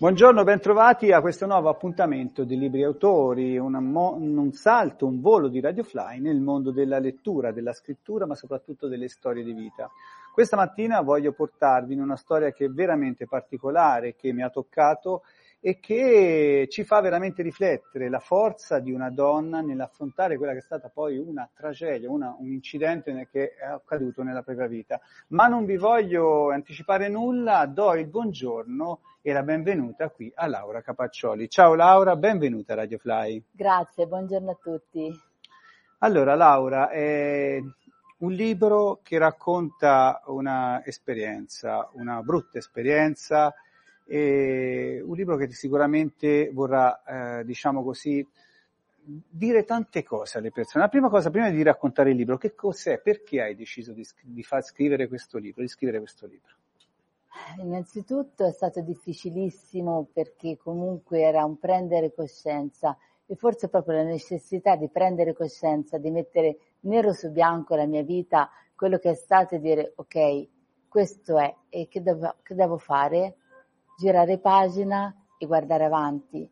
Buongiorno, bentrovati a questo nuovo appuntamento di Libri Autori, mo- un salto, un volo di Radiofly nel mondo della lettura, della scrittura, ma soprattutto delle storie di vita. Questa mattina voglio portarvi in una storia che è veramente particolare, che mi ha toccato e che ci fa veramente riflettere la forza di una donna nell'affrontare quella che è stata poi una tragedia, una, un incidente che è accaduto nella propria vita. Ma non vi voglio anticipare nulla, do il buongiorno e la benvenuta qui a Laura Capaccioli. Ciao Laura, benvenuta a Radio Fly. Grazie, buongiorno a tutti. Allora Laura, è un libro che racconta una esperienza, una brutta esperienza, e un libro che sicuramente vorrà, eh, diciamo così, dire tante cose alle persone. La prima cosa, prima di raccontare il libro, che cos'è? Perché hai deciso di, di far scrivere questo libro, di scrivere questo libro? Innanzitutto è stato difficilissimo perché comunque era un prendere coscienza e forse proprio la necessità di prendere coscienza, di mettere nero su bianco la mia vita, quello che è stato e dire ok, questo è e che devo, che devo fare? Girare pagina e guardare avanti.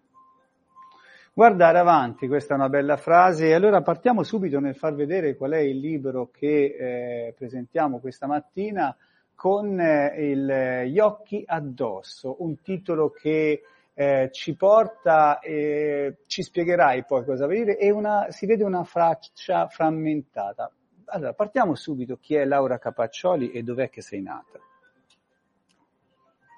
Guardare avanti, questa è una bella frase. E allora partiamo subito nel far vedere qual è il libro che eh, presentiamo questa mattina con eh, il, Gli occhi addosso, un titolo che eh, ci porta, eh, ci spiegherai poi cosa vuol dire, e una, si vede una faccia frammentata. Allora, partiamo subito. Chi è Laura Capaccioli e dov'è che sei nata?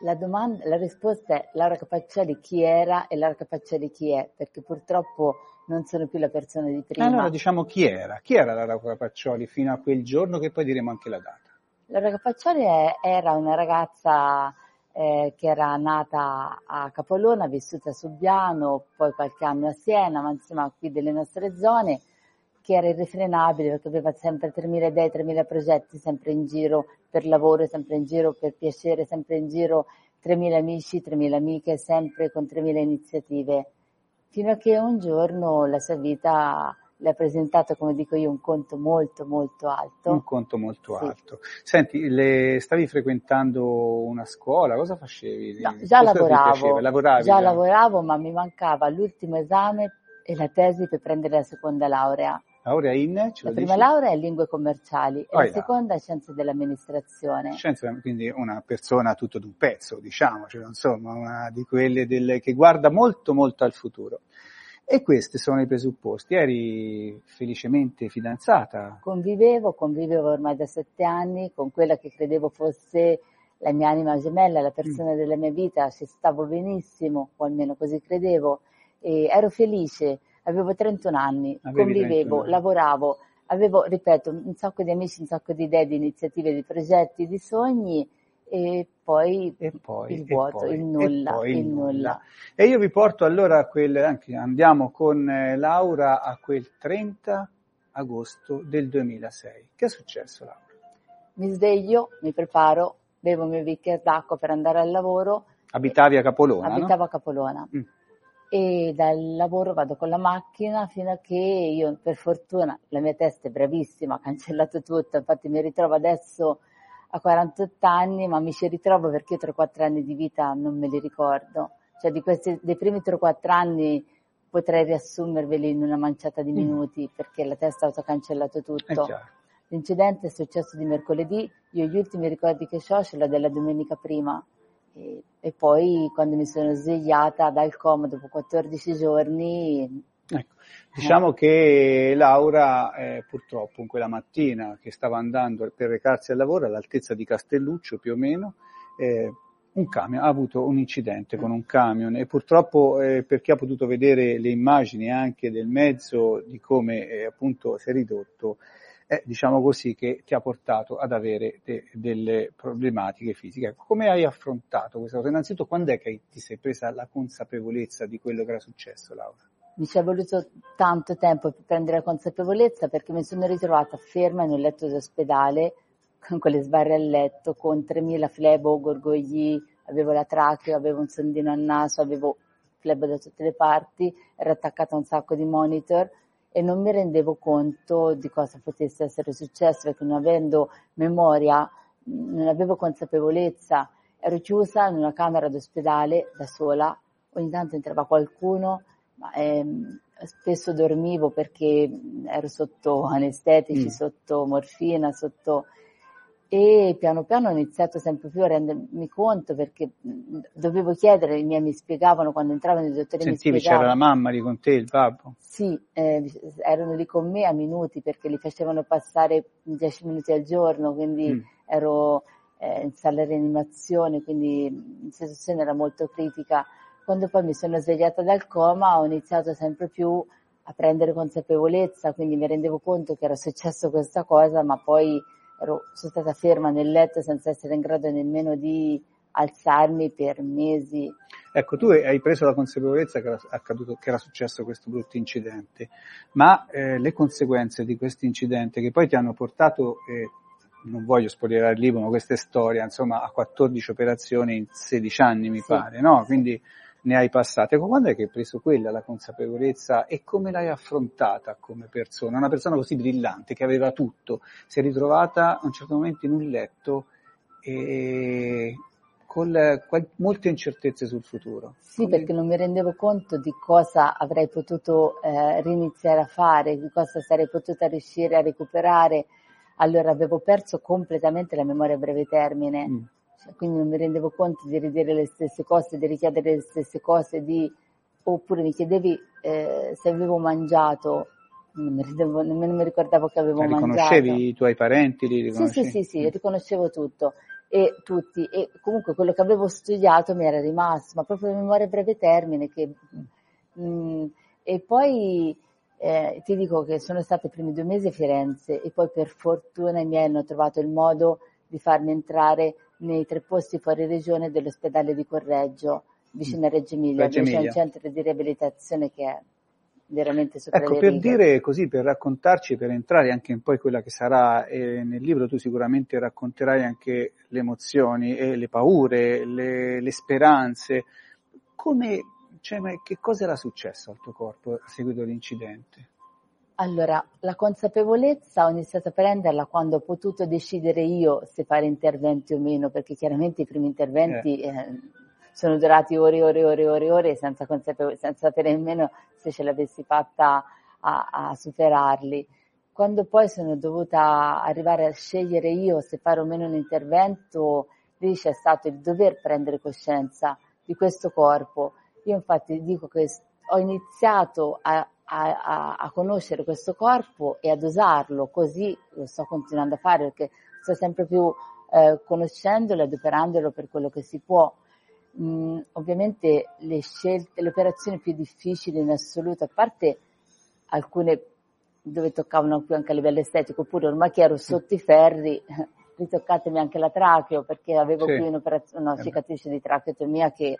La, domanda, la risposta è Laura Capaccioli chi era e Laura Capaccioli chi è, perché purtroppo non sono più la persona di prima. Allora diciamo chi era. Chi era Laura Capaccioli fino a quel giorno che poi diremo anche la data? Laura Capaccioli è, era una ragazza eh, che era nata a Capolona, vissuta a Subiano, poi qualche anno a Siena, ma insomma qui delle nostre zone, che era irrefrenabile perché aveva sempre 3.000 idee, 3.000 progetti, sempre in giro per lavoro, sempre in giro per piacere, sempre in giro 3.000 amici, 3.000 amiche, sempre con 3.000 iniziative, fino a che un giorno la sua vita le ha presentato, come dico io, un conto molto molto alto. Un conto molto sì. alto. Senti, le, stavi frequentando una scuola, cosa facevi? No, già cosa lavoravo, Lavoravi, già, già lavoravo, ma mi mancava l'ultimo esame e la tesi per prendere la seconda laurea. Laurea in? la prima dici? laurea è lingue commerciali oh, e la seconda è scienze dell'amministrazione. Scienze, quindi una persona tutto d'un pezzo, diciamo, cioè, insomma, una di quelle del, che guarda molto molto al futuro. E questi sono i presupposti. Eri felicemente fidanzata? Convivevo, convivevo ormai da sette anni con quella che credevo fosse la mia anima gemella, la persona mm. della mia vita, ci stavo benissimo, o almeno così credevo, e ero felice, avevo 31 anni, Avevi convivevo, 31. lavoravo, avevo, ripeto, un sacco di amici, un sacco di idee, di iniziative, di progetti, di sogni, e poi, e poi il vuoto, poi, il nulla, e il nulla. nulla. E io vi porto allora a quel, anche andiamo con eh, Laura a quel 30 agosto del 2006. Che è successo Laura? Mi sveglio, mi preparo, bevo il mio bicchiere d'acqua per andare al lavoro. Abitavi a Capolona? Abitavo no? a Capolona. Mm. E dal lavoro vado con la macchina fino a che io, per fortuna, la mia testa è bravissima, ha cancellato tutto, infatti mi ritrovo adesso a 48 anni, ma mi ci ritrovo perché io 3-4 anni di vita non me li ricordo. Cioè di questi, dei primi 3-4 anni potrei riassumerveli in una manciata di mm. minuti mm. perché la testa ha autocancellato tutto. L'incidente è successo di mercoledì, io gli ultimi ricordi che ho ce l'ho della domenica prima. E, e poi quando mi sono svegliata dal coma dopo 14 giorni Ecco, diciamo che Laura eh, purtroppo in quella mattina che stava andando per recarsi al lavoro all'altezza di Castelluccio più o meno, eh, un camion, ha avuto un incidente con un camion. E purtroppo eh, per chi ha potuto vedere le immagini anche del mezzo di come eh, appunto si è ridotto, eh, diciamo così che ti ha portato ad avere de- delle problematiche fisiche. Ecco, come hai affrontato questa cosa? Innanzitutto quando è che ti sei presa la consapevolezza di quello che era successo Laura? mi ci è voluto tanto tempo per prendere la consapevolezza perché mi sono ritrovata ferma in un letto d'ospedale con quelle sbarre al letto, con 3.000 flebo, gorgogli, avevo la trachea, avevo un sondino al naso, avevo flebo da tutte le parti, ero attaccata a un sacco di monitor e non mi rendevo conto di cosa potesse essere successo perché non avendo memoria, non avevo consapevolezza, ero chiusa in una camera d'ospedale da sola, ogni tanto entrava qualcuno, ma ehm, spesso dormivo perché ero sotto anestetici, mm. sotto morfina, sotto... E piano piano ho iniziato sempre più a rendermi conto perché dovevo chiedere, i miei mi spiegavano quando entravano i dottori Sentivi, mi spiegavano. c'era la mamma lì con te, il babbo? Sì, eh, erano lì con me a minuti perché li facevano passare 10 minuti al giorno, quindi mm. ero eh, in sala rianimazione, quindi la situazione era molto critica quando poi mi sono svegliata dal coma ho iniziato sempre più a prendere consapevolezza, quindi mi rendevo conto che era successo questa cosa, ma poi ero, sono stata ferma nel letto senza essere in grado nemmeno di alzarmi per mesi. Ecco, tu hai preso la consapevolezza che era, accaduto, che era successo questo brutto incidente, ma eh, le conseguenze di questo incidente che poi ti hanno portato, eh, non voglio spoilerare il libro, ma questa è storia, insomma, a 14 operazioni in 16 anni mi sì. pare, no? Quindi ne hai passate. Ecco, quando è che hai preso quella, la consapevolezza, e come l'hai affrontata come persona? Una persona così brillante, che aveva tutto, si è ritrovata a un certo momento in un letto e con molte incertezze sul futuro. Sì, come... perché non mi rendevo conto di cosa avrei potuto eh, riniziare a fare, di cosa sarei potuta riuscire a recuperare. Allora avevo perso completamente la memoria a breve termine. Mm quindi non mi rendevo conto di ridire le stesse cose, di richiedere le stesse cose, di... oppure mi chiedevi eh, se avevo mangiato, non mi rendevo, nemmeno mi ricordavo che avevo riconoscevi mangiato. Riconoscevi i tuoi parenti? Li sì, sì, sì, sì, riconoscevo tutto e tutti e comunque quello che avevo studiato mi era rimasto, ma proprio memoria a breve termine che, mh, mm, e poi eh, ti dico che sono stati i primi due mesi a Firenze e poi per fortuna i miei hanno trovato il modo di farmi entrare nei tre posti fuori regione dell'ospedale di Correggio, vicino a Reggio Emilia, Reggio dove c'è un centro di riabilitazione che è veramente sopra ecco, per dire così, per raccontarci, per entrare anche in poi quella che sarà eh, nel libro, tu sicuramente racconterai anche le emozioni e le paure, le, le speranze. Come, cioè, che cosa era successo al tuo corpo a seguito dell'incidente? Allora, la consapevolezza ho iniziato a prenderla quando ho potuto decidere io se fare interventi o meno, perché chiaramente i primi interventi eh. Eh, sono durati ore e ore e ore e ore, ore senza, senza sapere nemmeno se ce l'avessi fatta a, a superarli. Quando poi sono dovuta arrivare a scegliere io se fare o meno un intervento, lì c'è stato il dover prendere coscienza di questo corpo. Io infatti dico che ho iniziato a a, a, a, conoscere questo corpo e ad usarlo, così lo sto continuando a fare perché sto sempre più eh, conoscendolo e adoperandolo per quello che si può. Mm, ovviamente le scelte, le operazioni più difficili in assoluto, a parte alcune dove toccavano più anche a livello estetico, oppure ormai che ero sotto i ferri, ritoccatemi anche la tracheo perché avevo sì. qui un'operazione, una cicatrice di tracheotomia che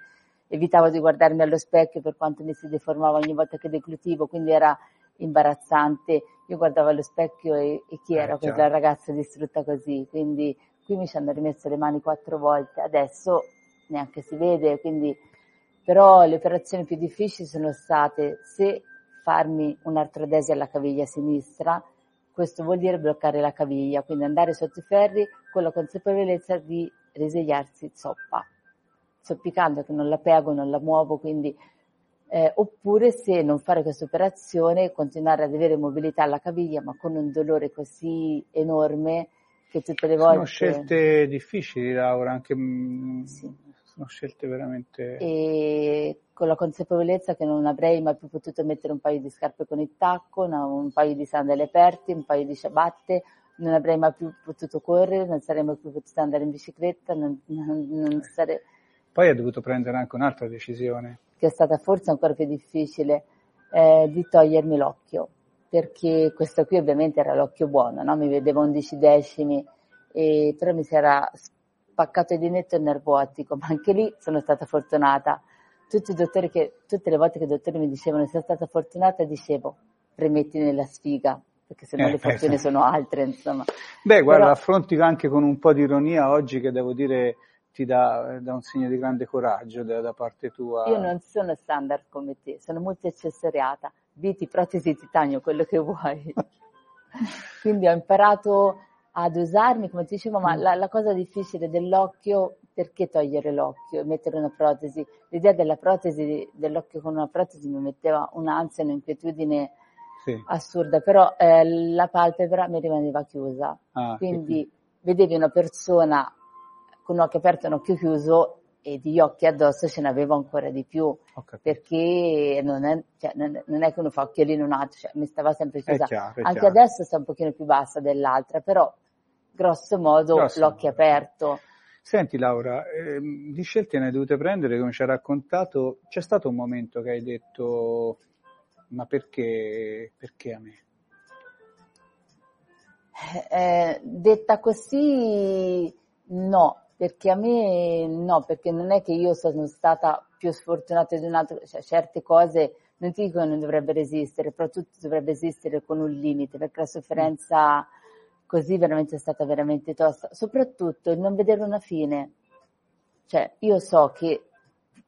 evitavo di guardarmi allo specchio per quanto mi si deformava ogni volta che deglutivo, quindi era imbarazzante. Io guardavo allo specchio e, e chi eh, era questa ragazza distrutta così, quindi qui mi ci hanno rimesso le mani quattro volte, adesso neanche si vede, quindi però le operazioni più difficili sono state se farmi un'artrodesia alla caviglia sinistra, questo vuol dire bloccare la caviglia, quindi andare sotto i ferri con la consapevolezza di risvegliarsi zoppa zoppicando che non la piego, non la muovo, quindi eh, oppure se non fare questa operazione continuare ad avere mobilità alla caviglia ma con un dolore così enorme che tutte le volte... Sono scelte difficili Laura, anche mm, sì. sono scelte veramente... E con la consapevolezza che non avrei mai più potuto mettere un paio di scarpe con il tacco, un paio di sandali aperti, un paio di ciabatte, non avrei mai più potuto correre, non sarei mai più potuto andare in bicicletta, non, non, non sarei... Poi hai dovuto prendere anche un'altra decisione. Che è stata forse ancora più difficile, eh, di togliermi l'occhio, perché questo qui ovviamente era l'occhio buono, no? mi vedevo 11 decimi, e, però mi si era spaccato di netto il nervo ottico, ma anche lì sono stata fortunata. Tutti i dottori che, tutte le volte che i dottori mi dicevano sei stata fortunata, dicevo premetti nella sfiga, perché se no eh, le fortune esatto. sono altre, insomma. Beh, guarda, Però... affronti anche con un po' di ironia oggi che devo dire ti dà, dà un segno di grande coraggio da, da, parte tua. Io non sono standard come te, sono molto accessoriata, viti, protesi, titanio, quello che vuoi. Quindi ho imparato ad usarmi, come ti dicevo, ma mm. la, la, cosa difficile dell'occhio, perché togliere l'occhio e mettere una protesi? L'idea della protesi, dell'occhio con una protesi mi metteva un'ansia, un'inquietudine sì. assurda, però eh, la palpebra mi rimaneva chiusa, ah, quindi che... vedevi una persona con un occhio aperto e un occhio chiuso e di occhi addosso ce n'avevo ancora di più, perché non è, cioè, non è, che uno fa occhiolino un altro, cioè, mi stava sempre chiusa. È chiaro, è Anche chiaro. adesso sta un pochino più bassa dell'altra, però grosso modo grosso l'occhio modo. aperto. Senti Laura, eh, di scelte ne hai dovute prendere, come ci hai raccontato, c'è stato un momento che hai detto ma perché, perché a me? Eh, detta così no, perché a me no, perché non è che io sono stata più sfortunata di un altro, cioè, certe cose non ti dico che non dovrebbero esistere, però tutto dovrebbe esistere con un limite, perché la sofferenza così veramente è stata veramente tosta, soprattutto il non vedere una fine. Cioè, io so che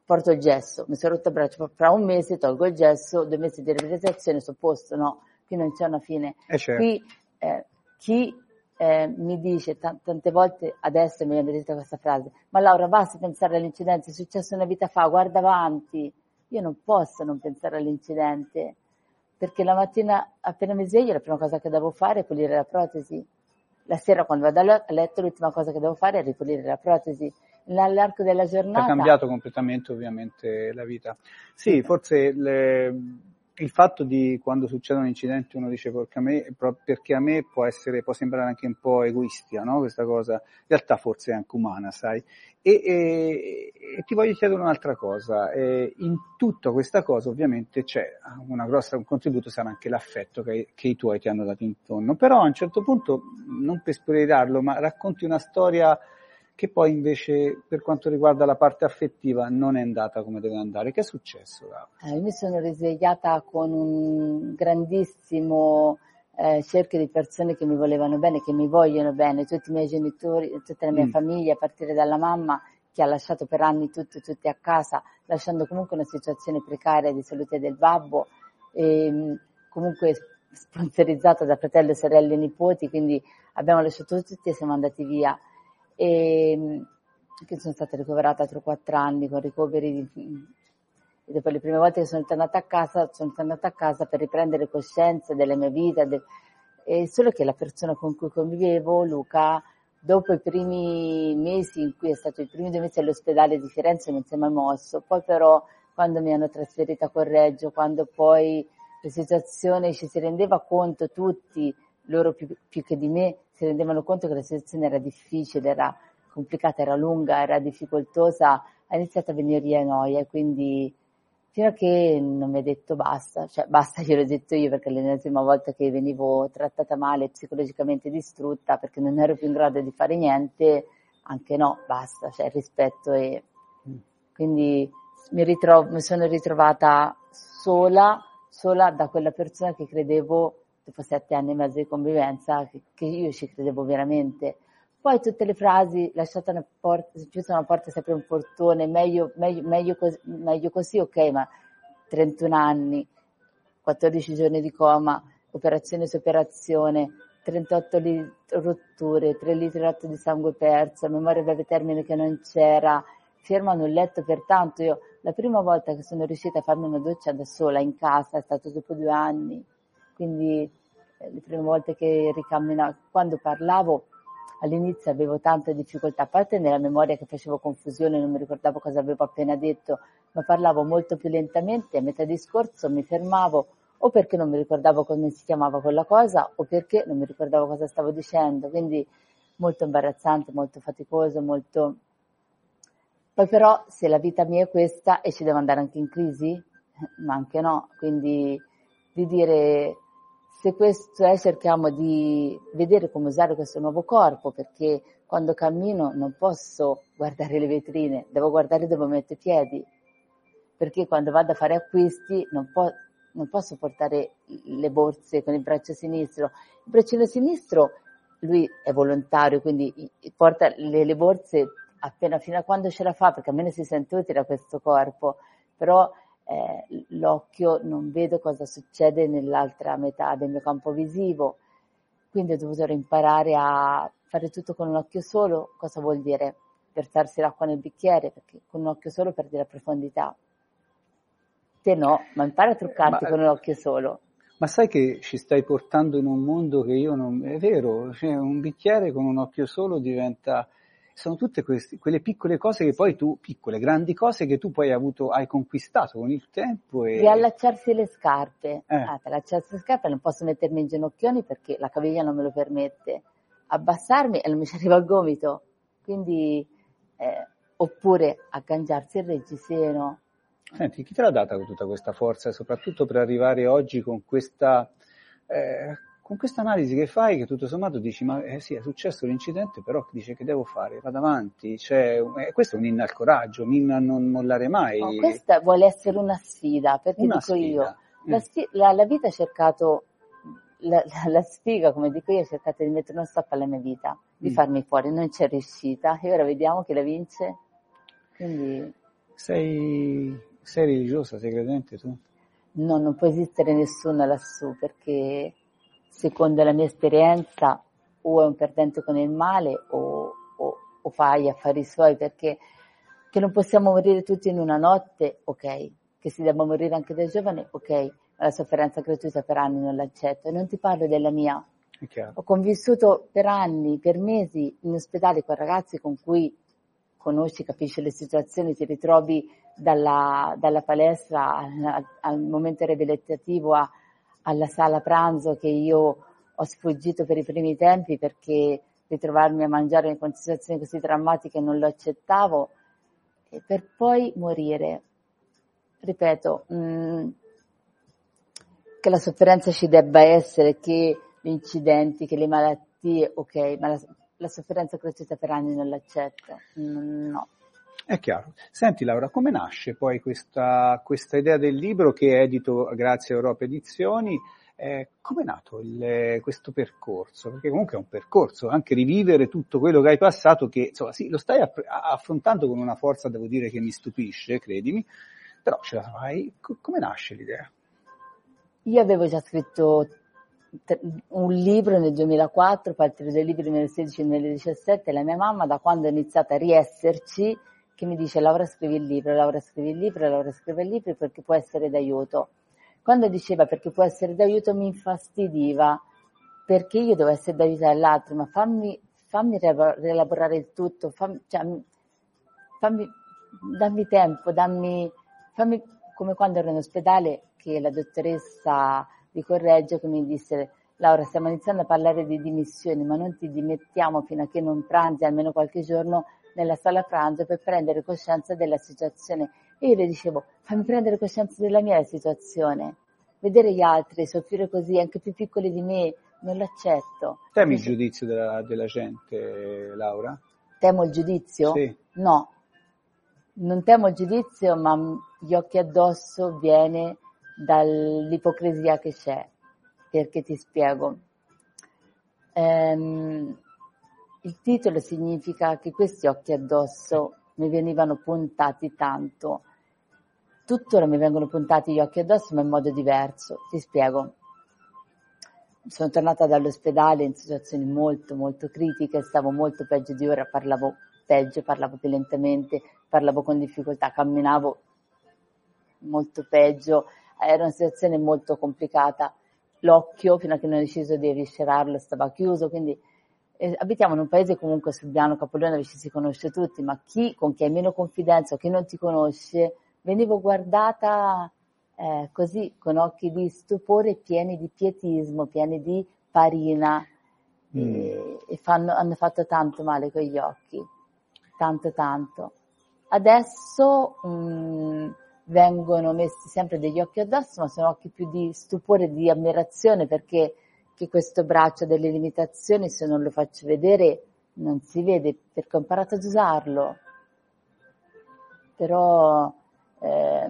porto il gesso, mi sono rotto il braccio, fra un mese tolgo il gesso, due mesi di riabilitazione, sto posto, no, qui non c'è una fine. Eh certo. Qui eh, chi eh, mi dice t- tante volte, adesso mi viene detta questa frase, ma Laura basta pensare all'incidente, è successo una vita fa, guarda avanti. Io non posso non pensare all'incidente, perché la mattina appena mi sveglio la prima cosa che devo fare è pulire la protesi. La sera quando vado a letto l'ultima cosa che devo fare è ripulire la protesi. Nell'arco della giornata... Ha cambiato completamente ovviamente la vita. Sì, forse le il fatto di quando succedono incidenti uno dice perché a me, perché a me può, essere, può sembrare anche un po' egoistica, no? Questa cosa, in realtà forse è anche umana, sai? E, e, e ti voglio chiedere un'altra cosa, eh, in tutta questa cosa ovviamente c'è una grossa, un contributo sarà anche l'affetto che, che i tuoi ti hanno dato intorno, però a un certo punto, non per spoilerarlo, ma racconti una storia che poi invece per quanto riguarda la parte affettiva non è andata come deve andare. Che è successo? Eh, mi sono risvegliata con un grandissimo eh, cerchio di persone che mi volevano bene, che mi vogliono bene, tutti i miei genitori, tutta la mia mm. famiglia, a partire dalla mamma che ha lasciato per anni tutti, tutti a casa, lasciando comunque una situazione precaria di salute del babbo, e, ehm, comunque sponsorizzata da fratelli, sorelle e nipoti, quindi abbiamo lasciato tutti e siamo andati via e che sono stata ricoverata 3-4 anni con ricoveri di, e dopo le prime volte che sono tornata a casa, sono tornata a casa per riprendere coscienza della mia vita, de, e solo che la persona con cui convivevo, Luca, dopo i primi mesi in cui è stato i primi due mesi all'ospedale di Firenze non si è mai mosso, poi però quando mi hanno trasferita a Correggio, quando poi la situazione ci si rendeva conto tutti, loro più, più che di me, si rendevano conto che la situazione era difficile, era complicata, era lunga, era difficoltosa, ha iniziato a venire noia e quindi fino a che non mi ha detto basta, cioè basta gliel'ho detto io perché l'ennesima volta che venivo trattata male, psicologicamente distrutta, perché non ero più in grado di fare niente, anche no, basta, cioè rispetto e quindi mi, ritrovo, mi sono ritrovata sola, sola da quella persona che credevo dopo sette anni e mezzo di convivenza, che, che io ci credevo veramente. Poi tutte le frasi, lasciate una porta, chiusa una porta sempre un portone, meglio, meglio, meglio, così, meglio così, ok, ma 31 anni, 14 giorni di coma, operazione su operazione, 38 li- rotture, 3 litri di sangue perso, memoria breve termine che non c'era, fermano il letto pertanto io la prima volta che sono riuscita a farmi una doccia da sola in casa è stato dopo due anni quindi eh, le prime volte che ricamminavo, quando parlavo all'inizio avevo tante difficoltà, a parte nella memoria che facevo confusione, non mi ricordavo cosa avevo appena detto, ma parlavo molto più lentamente, a metà discorso mi fermavo o perché non mi ricordavo come si chiamava quella cosa o perché non mi ricordavo cosa stavo dicendo, quindi molto imbarazzante, molto faticoso, molto... Poi però se la vita mia è questa e ci devo andare anche in crisi, ma anche no, quindi di dire se questo è cerchiamo di vedere come usare questo nuovo corpo perché quando cammino non posso guardare le vetrine, devo guardare dove metto i piedi perché quando vado a fare acquisti non, po- non posso portare le borse con il braccio sinistro. Il braccino sinistro lui è volontario, quindi porta le, le borse appena fino a quando ce la fa, perché almeno si sente utile a questo corpo, però eh, l'occhio non vedo cosa succede nell'altra metà del mio campo visivo, quindi ho dovuto imparare a fare tutto con un occhio solo, cosa vuol dire? Versarsi l'acqua nel bicchiere, perché con un occhio solo perdi la profondità. Te no, ma impara a truccarti ma, con un occhio solo. Ma sai che ci stai portando in un mondo che io non... È vero, cioè un bicchiere con un occhio solo diventa... Sono tutte queste, quelle piccole cose che poi tu, piccole, grandi cose che tu poi hai, avuto, hai conquistato con il tempo. E... Riallacciarsi le scarpe. Eh. Ah, allacciarsi le scarpe non posso mettermi in ginocchioni perché la caviglia non me lo permette. Abbassarmi e non mi ci arriva il gomito. Quindi, eh, oppure agganciarsi il reggiseno Senti, chi te l'ha data tutta questa forza soprattutto per arrivare oggi con questa, eh, con questa analisi che fai che tutto sommato dici ma eh sì è successo l'incidente però dice che devo fare, vado avanti, cioè, eh, questo è un inna al coraggio, un inna a non mollare mai. No, questa vuole essere una sfida, perché una dico sfida. io, la, mm. la, la, vita ha cercato, la, la, sfiga come dico io ha cercato di mettere uno stop alla mia vita, di mm. farmi fuori, non c'è riuscita e ora vediamo chi la vince. Quindi... Sei sei religiosa, sei credente tu? No, non può esistere nessuno lassù perché secondo la mia esperienza o è un perdente con il male o, o, o fa gli affari suoi perché che non possiamo morire tutti in una notte, ok, che si debba morire anche da giovane, ok, ma la sofferenza gratuita per anni non l'accetto. E non ti parlo della mia. Ho convissuto per anni, per mesi in ospedale con ragazzi con cui conosci, capisci le situazioni, ti ritrovi dalla, dalla palestra al, al, momento riabilitativo a, alla sala pranzo che io ho sfuggito per i primi tempi perché ritrovarmi a mangiare in situazioni così drammatiche non lo accettavo e per poi morire. Ripeto, mh, mm, che la sofferenza ci debba essere, che gli incidenti, che le malattie, ok, ma la, la sofferenza gratuita per anni non l'accetto, no. È chiaro. Senti Laura, come nasce poi questa, questa idea del libro che edito grazie a Europa Edizioni? Eh, come è nato il, questo percorso? Perché comunque è un percorso, anche rivivere tutto quello che hai passato, che insomma sì, lo stai app- affrontando con una forza, devo dire, che mi stupisce, credimi, però ce la fai. C- come nasce l'idea? Io avevo già scritto un libro nel 2004, poi altri due libri nel 2016 e nel 2017, la mia mamma da quando è iniziata a riesserci che mi dice Laura scrivi il libro, Laura scrivi il libro, Laura scrive il libro perché può essere d'aiuto. Quando diceva perché può essere d'aiuto mi infastidiva, perché io devo essere d'aiuto all'altro, ma fammi, fammi rielaborare il tutto, fammi, cioè, fammi, dammi tempo, dammi, fammi come quando ero in ospedale che la dottoressa di Correggio che mi disse Laura stiamo iniziando a parlare di dimissioni ma non ti dimettiamo fino a che non pranzi almeno qualche giorno nella sala pranzo per prendere coscienza della situazione. E io le dicevo, fammi prendere coscienza della mia situazione. Vedere gli altri soffrire così, anche più piccoli di me, non l'accetto. Temi il giudizio della, della gente, Laura? Temo il giudizio? Sì. No, non temo il giudizio, ma gli occhi addosso viene dall'ipocrisia che c'è. Perché ti spiego. Ehm, il titolo significa che questi occhi addosso mi venivano puntati tanto. Tuttora mi vengono puntati gli occhi addosso, ma in modo diverso. Ti spiego. Sono tornata dall'ospedale in situazioni molto, molto critiche, stavo molto peggio di ora, parlavo peggio, parlavo più lentamente, parlavo con difficoltà, camminavo molto peggio, era una situazione molto complicata. L'occhio, fino a che non ho deciso di riscerarlo, stava chiuso, quindi eh, abitiamo in un paese comunque Subiano, Capoleone dove ci si conosce tutti, ma chi con chi hai meno confidenza o chi non ti conosce, venivo guardata eh, così con occhi di stupore pieni di pietismo, pieni di parina mm. e, e fanno, hanno fatto tanto male con gli occhi, tanto tanto. Adesso mh, mm, vengono messi sempre degli occhi addosso, ma sono occhi più di stupore, di ammirazione perché che questo braccio ha delle limitazioni, se non lo faccio vedere non si vede perché ho imparato ad usarlo. Però eh,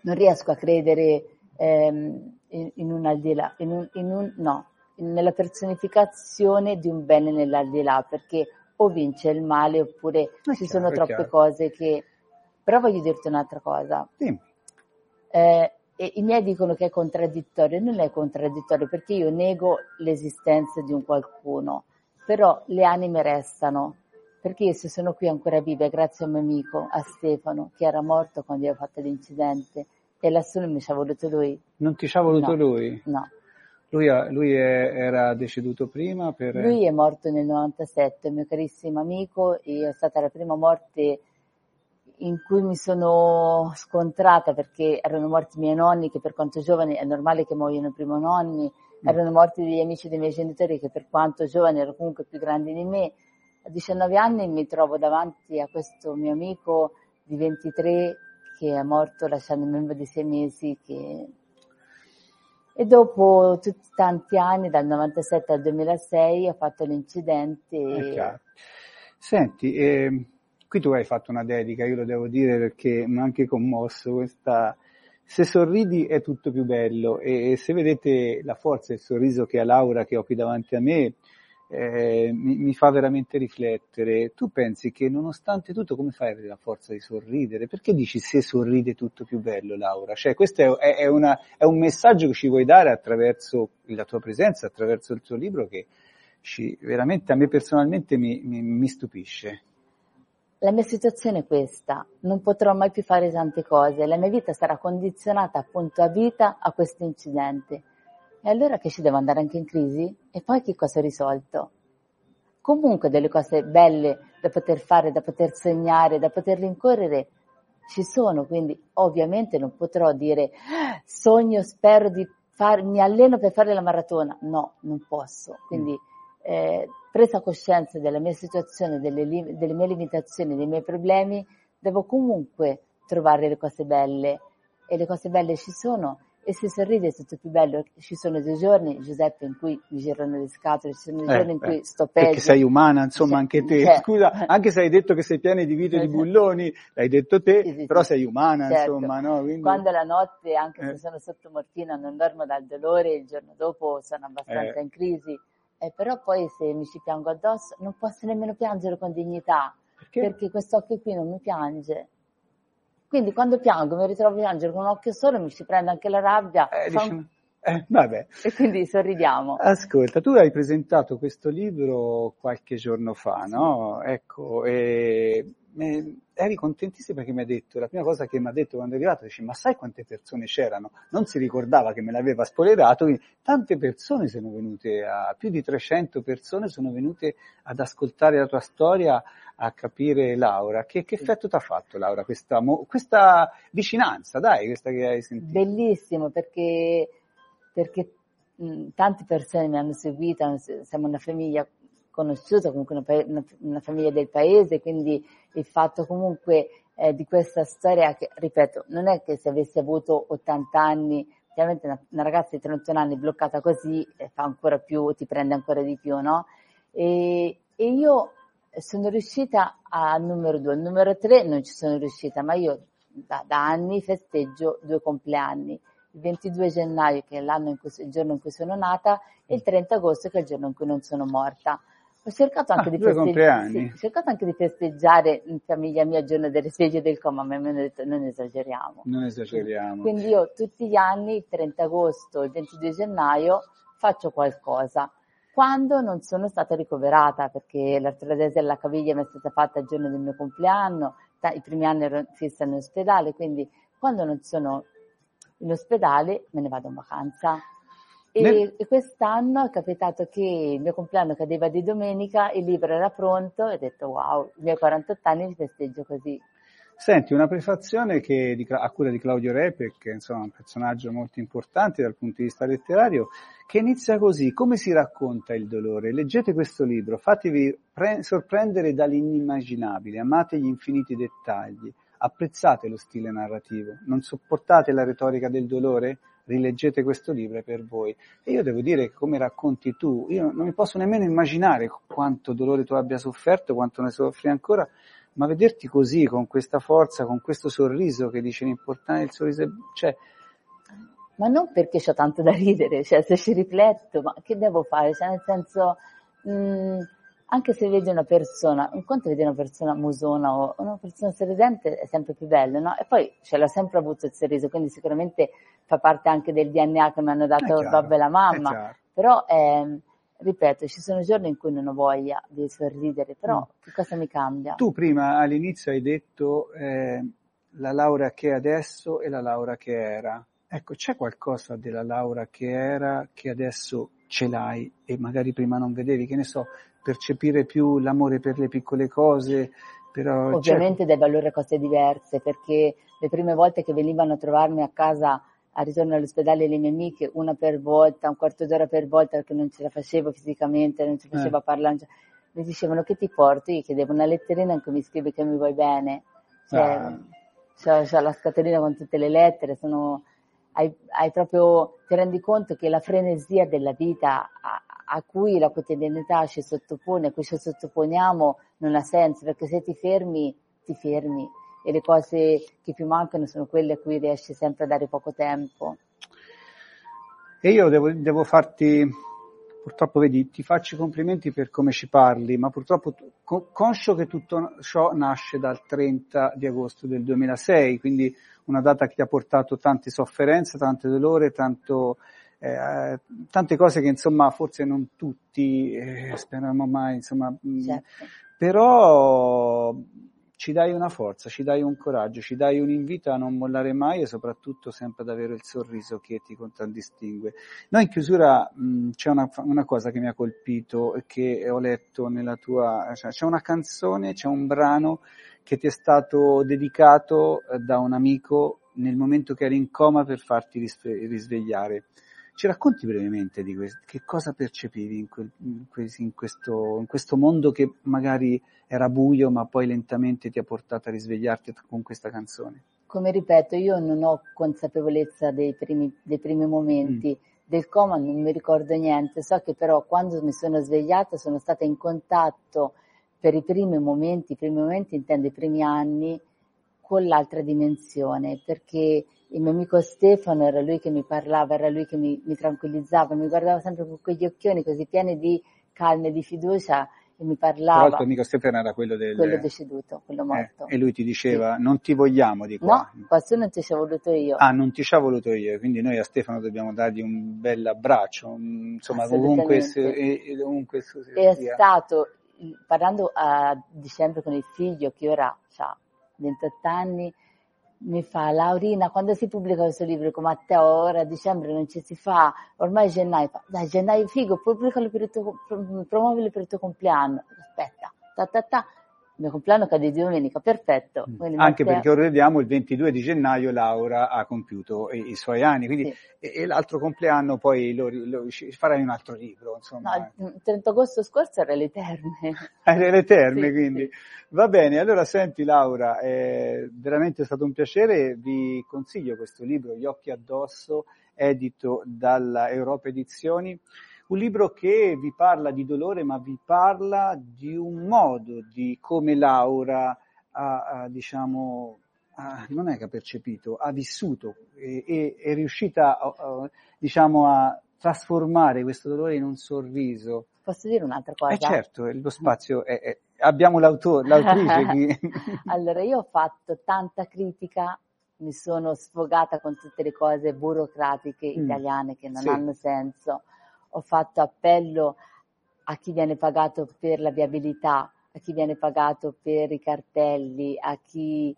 non riesco a credere ehm, in, in, un al di là, in un, in un, no, nella personificazione di un bene nell'aldilà, perché o vince il male oppure è ci chiaro, sono troppe cose che... Però voglio dirti un'altra cosa. Sì. Eh, e i miei dicono che è contraddittorio, non è contraddittorio perché io nego l'esistenza di un qualcuno, però le anime restano, perché io se sono qui ancora viva grazie a un mio amico, a Stefano, che era morto quando io ho fatto l'incidente e lassù non mi ci ha voluto lui. Non ti ci ha voluto no, lui? No. Lui, lui è, era deceduto prima? Per... Lui è morto nel 97, mio carissimo amico, e è stata la prima morte in cui mi sono scontrata perché erano morti i miei nonni che per quanto giovani è normale che muoiono prima nonni, mm. erano morti degli amici dei miei genitori che per quanto giovani erano comunque più grandi di me. A 19 anni mi trovo davanti a questo mio amico di 23 che è morto lasciando un membro di sei mesi che... e dopo tutti tanti anni, dal 97 al 2006, ho fatto l'incidente. Senti, eh Qui tu hai fatto una dedica, io lo devo dire perché mi ha anche commosso questa... Se sorridi è tutto più bello e se vedete la forza e il sorriso che ha Laura che ho qui davanti a me, eh, mi, mi, fa veramente riflettere. Tu pensi che nonostante tutto come fai ad avere la forza di sorridere? Perché dici se sorride è tutto più bello Laura? Cioè questo è, è, una, è, un messaggio che ci vuoi dare attraverso la tua presenza, attraverso il tuo libro che ci, veramente a me personalmente mi, mi, mi stupisce la mia situazione è questa, non potrò mai più fare tante cose, la mia vita sarà condizionata appunto a vita a questo incidente. E allora che ci devo andare anche in crisi? E poi che cosa ho risolto? Comunque delle cose belle da poter fare, da poter sognare, da poter rincorrere ci sono, quindi ovviamente non potrò dire ah, sogno, spero di fare, mi alleno per fare la maratona. No, non posso. Quindi eh, presa coscienza della mia situazione, delle, delle mie limitazioni, dei miei problemi, devo comunque trovare le cose belle e le cose belle ci sono e se sorride è tutto più bello. Ci sono dei giorni, Giuseppe, in cui mi girano le scatole, ci sono dei eh, giorni in cui sto peggio. Perché sei umana, insomma, anche te. Cioè, Scusa, anche se hai detto che sei piena di vite e di bulloni, l'hai detto te, sì, sì, però sei umana, certo. insomma, no? Quindi... Quando la notte, anche se eh. sono sotto morfina, non dormo dal dolore, il giorno dopo sono abbastanza eh. in crisi eh, però poi se mi ci piango addosso non posso nemmeno piangere con dignità, perché, perché quest'occhio qui non mi piange. Quindi quando piango mi ritrovo a piangere con un occhio solo, mi ci prende anche la rabbia. Eh, diciamo, eh, vabbè. E quindi sorridiamo. Ascolta, tu hai presentato questo libro qualche giorno fa, no? Ecco, e eri contentissimo perché mi ha detto, la prima cosa che mi ha detto quando è arrivato, dice, ma sai quante persone c'erano? Non si ricordava che me l'aveva spoilerato, quindi tante persone sono venute, a, più di 300 persone sono venute ad ascoltare la tua storia, a capire Laura. Che, che effetto ti ha fatto Laura questa, questa vicinanza, dai, questa che hai sentito? Bellissimo perché, perché mh, tante persone mi hanno seguita, siamo una famiglia conosciuta, comunque una, una, una, famiglia del paese, quindi il fatto comunque eh, di questa storia che, ripeto, non è che se avessi avuto 80 anni, chiaramente una, una ragazza di 31 anni bloccata così eh, fa ancora più, ti prende ancora di più, no? E, e io sono riuscita al numero due, al numero tre non ci sono riuscita, ma io da, da anni festeggio due compleanni il 22 gennaio che è l'anno in cui, il giorno in cui sono nata e il 30 agosto che è il giorno in cui non sono morta. Ho cercato anche, ah, di, festeggiare, sì, cercato anche di festeggiare in famiglia mia il giorno del risveglio del coma, ma mi hanno detto non esageriamo. Non esageriamo. Quindi io tutti gli anni, il 30 agosto, il 22 gennaio, faccio qualcosa. Quando non sono stata ricoverata, perché l'artrodesi della caviglia mi è stata fatta il giorno del mio compleanno, i primi anni ero fissa in ospedale, quindi quando non sono in ospedale me ne vado in vacanza E, Nel... e, quest'anno è capitato che il mio compleanno cadeva di domenica, il libro era pronto e ho detto wow, i miei 48 anni li festeggio così. Senti, una prefazione che, di, a cura di Claudio Repe, che insomma, è un personaggio molto importante dal punto di vista letterario, che inizia così, come si racconta il dolore? Leggete questo libro, fatevi pre- sorprendere dall'inimmaginabile, amate gli infiniti dettagli, apprezzate lo stile narrativo, non sopportate la retorica del dolore? Rileggete questo libro è per voi. E io devo dire che come racconti tu, io non mi posso nemmeno immaginare quanto dolore tu abbia sofferto, quanto ne soffri ancora, ma vederti così, con questa forza, con questo sorriso che dice l'importante del sorriso, cioè... Ma non perché ho tanto da ridere, cioè se ci rifletto, ma che devo fare? Cioè nel senso, mh, mm, anche se vedi una persona, un conto vedi una persona musona o una persona sorridente è sempre più bello, no? E poi ce l'ho sempre avuto il sorriso, quindi sicuramente fa parte anche del DNA che mi hanno dato il babbo e la mamma, però... Eh, ripeto, ci sono giorni in cui non ho voglia di sorridere, però mm. che cosa mi cambia? Tu prima all'inizio hai detto eh, la Laura che è adesso e la Laura che era. Ecco, c'è qualcosa della Laura che era che adesso ce l'hai e magari prima non vedevi, che ne so, percepire più l'amore per le piccole cose, però... Ovviamente c'è... dai valori a cose diverse, perché le prime volte che venivano a trovarmi a casa a ritorno all'ospedale le mie amiche, una per volta, un quarto d'ora per volta perché non ce la facevo fisicamente, non ci faceva eh. parlare. Mi dicevano che ti porto? Io chiedevo una letterina in cui mi scrivi che mi vuoi bene. Cioè, ah. c'ho, c'ho la scatolina con tutte le lettere, sono, hai, hai, proprio, ti rendi conto che la frenesia della vita a, a cui la quotidianità ci sottopone, a cui ci sottoponiamo, non ha senso, perché se ti fermi, ti fermi e le cose che più mancano sono quelle a cui riesci sempre a dare poco tempo. E io devo, devo farti, purtroppo vedi, ti faccio i complimenti per come ci parli, ma purtroppo conscio che tutto ciò nasce dal 30 di agosto del 2006, quindi una data che ti ha portato tante sofferenze, tante dolore, tanto, eh, tante cose che insomma forse non tutti eh, speriamo mai, insomma, certo. però ci dai una forza, ci dai un coraggio, ci dai un invito a non mollare mai e soprattutto sempre ad avere il sorriso che ti contraddistingue. No, in chiusura mh, c'è una, una, cosa che mi ha colpito e che ho letto nella tua, cioè, c'è una canzone, c'è un brano che ti è stato dedicato eh, da un amico nel momento che eri in coma per farti risvegliare. Ci racconti brevemente di questo, che cosa percepivi in, quel, in, questo, in, questo, mondo che magari era buio ma poi lentamente ti ha portato a risvegliarti con questa canzone? Come ripeto, io non ho consapevolezza dei primi, dei primi momenti. Mm. Del coma non mi ricordo niente, so che però quando mi sono svegliata sono stata in contatto per i primi momenti, i primi momenti intendo i primi anni, con l'altra dimensione, perché il mio amico Stefano era lui che mi parlava, era lui che mi, mi tranquillizzava, mi guardava sempre con quegli occhioni così pieni di calma e di fiducia e mi parlava. Tra l'altro amico Stefano era quello del... Quello deceduto, quello eh, morto. Eh, e lui ti diceva sì. non ti vogliamo di qua. No, questo non ti ci ho voluto io. Ah, non ti ci ho voluto io, quindi noi a Stefano dobbiamo dargli un bel abbraccio, insomma ovunque, ovunque È stato, parlando a dicembre con il figlio che ora ha 28 anni, mi fa Laurina quando si pubblica questo libro come a te ora a dicembre non ci si fa ormai è gennaio fa, dai gennaio figo pubblicalo per il tuo promuovilo per il tuo compleanno aspetta ta ta ta il mio compleanno cade di domenica, perfetto. Mm. Anche Matteo... perché ora vediamo il 22 di gennaio Laura ha compiuto i, i suoi anni, quindi sì. e, e, l'altro compleanno poi lo, lo, farai un altro libro. Insomma. No, il 30 agosto scorso era le terme. Era le terme, sì, quindi. Sì. Va bene, allora senti Laura, è veramente stato un piacere, vi consiglio questo libro, Gli occhi addosso, edito dalla Europa Edizioni un libro che vi parla di dolore, ma vi parla di un modo di come Laura ha, ha diciamo, ha, non è che ha percepito, ha vissuto e, e è riuscita, a, diciamo, a trasformare questo dolore in un sorriso. Posso dire un'altra cosa? Eh certo, lo spazio è, è abbiamo l'autore, l'autrice. Qui. allora, io ho fatto tanta critica, mi sono sfogata con tutte le cose burocratiche mm. italiane che non sì. hanno senso ho fatto appello a chi viene pagato per la viabilità, a chi viene pagato per i cartelli, a chi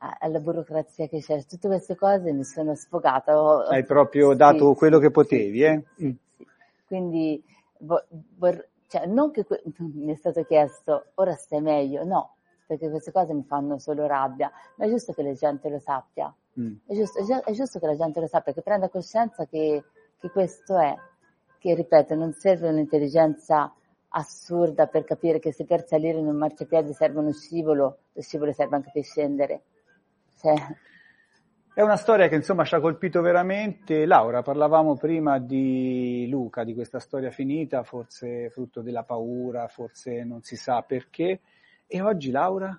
alla burocrazia che c'è, tutte queste cose mi sono sfogata. Ho, Hai proprio dato quello che potevi, eh? Sì, sì. Quindi, vo, vor, cioè, non che que- mi è stato chiesto, ora stai meglio, no, perché queste cose mi fanno solo rabbia, ma è giusto che la gente lo sappia, mm. è, giusto, è, giusto, che la gente lo sappia, che prenda coscienza che, che questo è, che ripeto, non serve un'intelligenza assurda per capire che se per salire in un marciapiede serve uno scivolo, lo scivolo serve anche per scendere. Cioè... È una storia che insomma ci ha colpito veramente. Laura, parlavamo prima di Luca, di questa storia finita, forse frutto della paura, forse non si sa perché. E oggi Laura?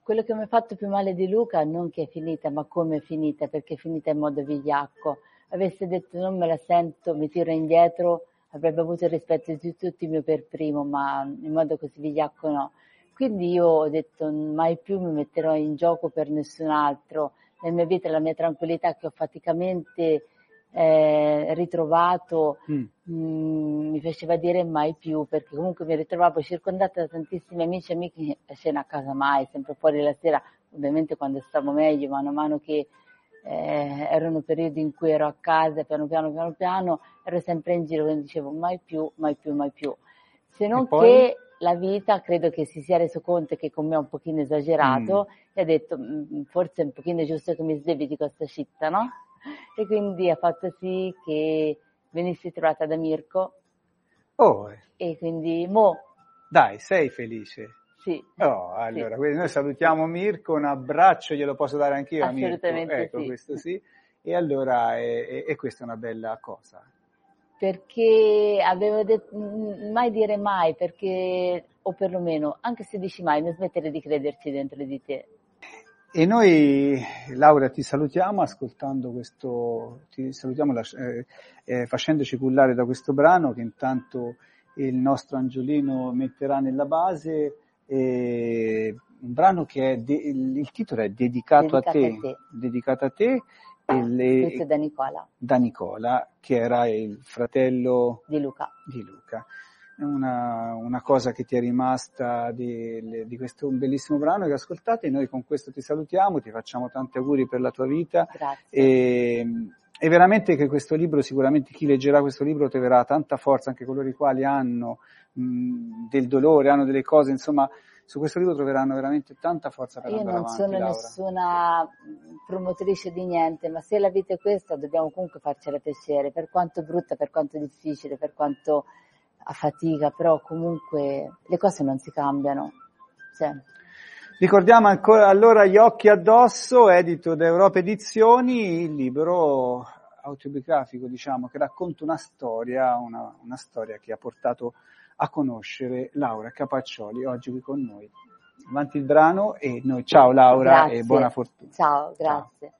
Quello che mi ha fatto più male di Luca non che è finita, ma come è finita, perché è finita in modo vigliacco. Avesse detto non me la sento, mi tiro indietro, avrebbe avuto il rispetto di tutti mio per primo, ma in modo così vigliacco no. Quindi io ho detto mai più mi metterò in gioco per nessun altro. La mia vita, la mia tranquillità che ho faticamente eh, ritrovato mm. mh, mm, mi faceva dire mai più perché comunque mi ritrovavo circondata da tantissimi amici e amiche a cena a casa mai, sempre fuori la sera, ovviamente quando stavo meglio, mano a mano che eh, erano periodi in cui ero a casa, piano piano, piano piano, ero sempre in giro, quindi dicevo mai più, mai più, mai più. Se non che la vita credo che si sia reso conto che con me è un pochino esagerato mm. e ha detto mm, forse è un pochino giusto che mi sdebiti questa città, no? E quindi ha fatto sì che venissi trovata da Mirko. Oh. E quindi mo. Dai, sei felice? Sì. Oh, allora, sì. noi salutiamo Mirko, un abbraccio glielo posso dare anch'io a Mirko. Ecco, sì. questo sì. E allora, e, e questa è una bella cosa perché avevo detto mai dire mai, perché, o perlomeno, anche se dici mai, non smettere di crederci dentro di te. E noi, Laura, ti salutiamo ascoltando questo, ti salutiamo eh, eh, facendoci cullare da questo brano che intanto il nostro Angiolino metterà nella base. Eh, un brano che è, de- il titolo è dedicato, dedicato a, te, a te, dedicato a te le, da Nicola. Da Nicola, che era il fratello di Luca. Di Luca. Una, una, cosa che ti è rimasta di, di, questo bellissimo brano che ascoltate. Noi con questo ti salutiamo, ti facciamo tanti auguri per la tua vita. Grazie. E, e veramente che questo libro, sicuramente chi leggerà questo libro troverà tanta forza, anche coloro i quali hanno mh, del dolore, hanno delle cose, insomma, su questo libro troveranno veramente tanta forza per Io andare avanti. Io non sono Laura. nessuna promotrice di niente, ma se la vita è questa dobbiamo comunque farcela piacere, per quanto brutta, per quanto difficile, per quanto a fatica, però comunque le cose non si cambiano. Cioè. Ricordiamo ancora allora Gli occhi addosso, edito da Europa Edizioni, il libro autobiografico, diciamo, che racconta una storia, una, una storia che ha portato a conoscere Laura Capaccioli oggi qui con noi. Avanti il brano e noi ciao Laura grazie. e buona fortuna. Ciao, grazie. Ciao.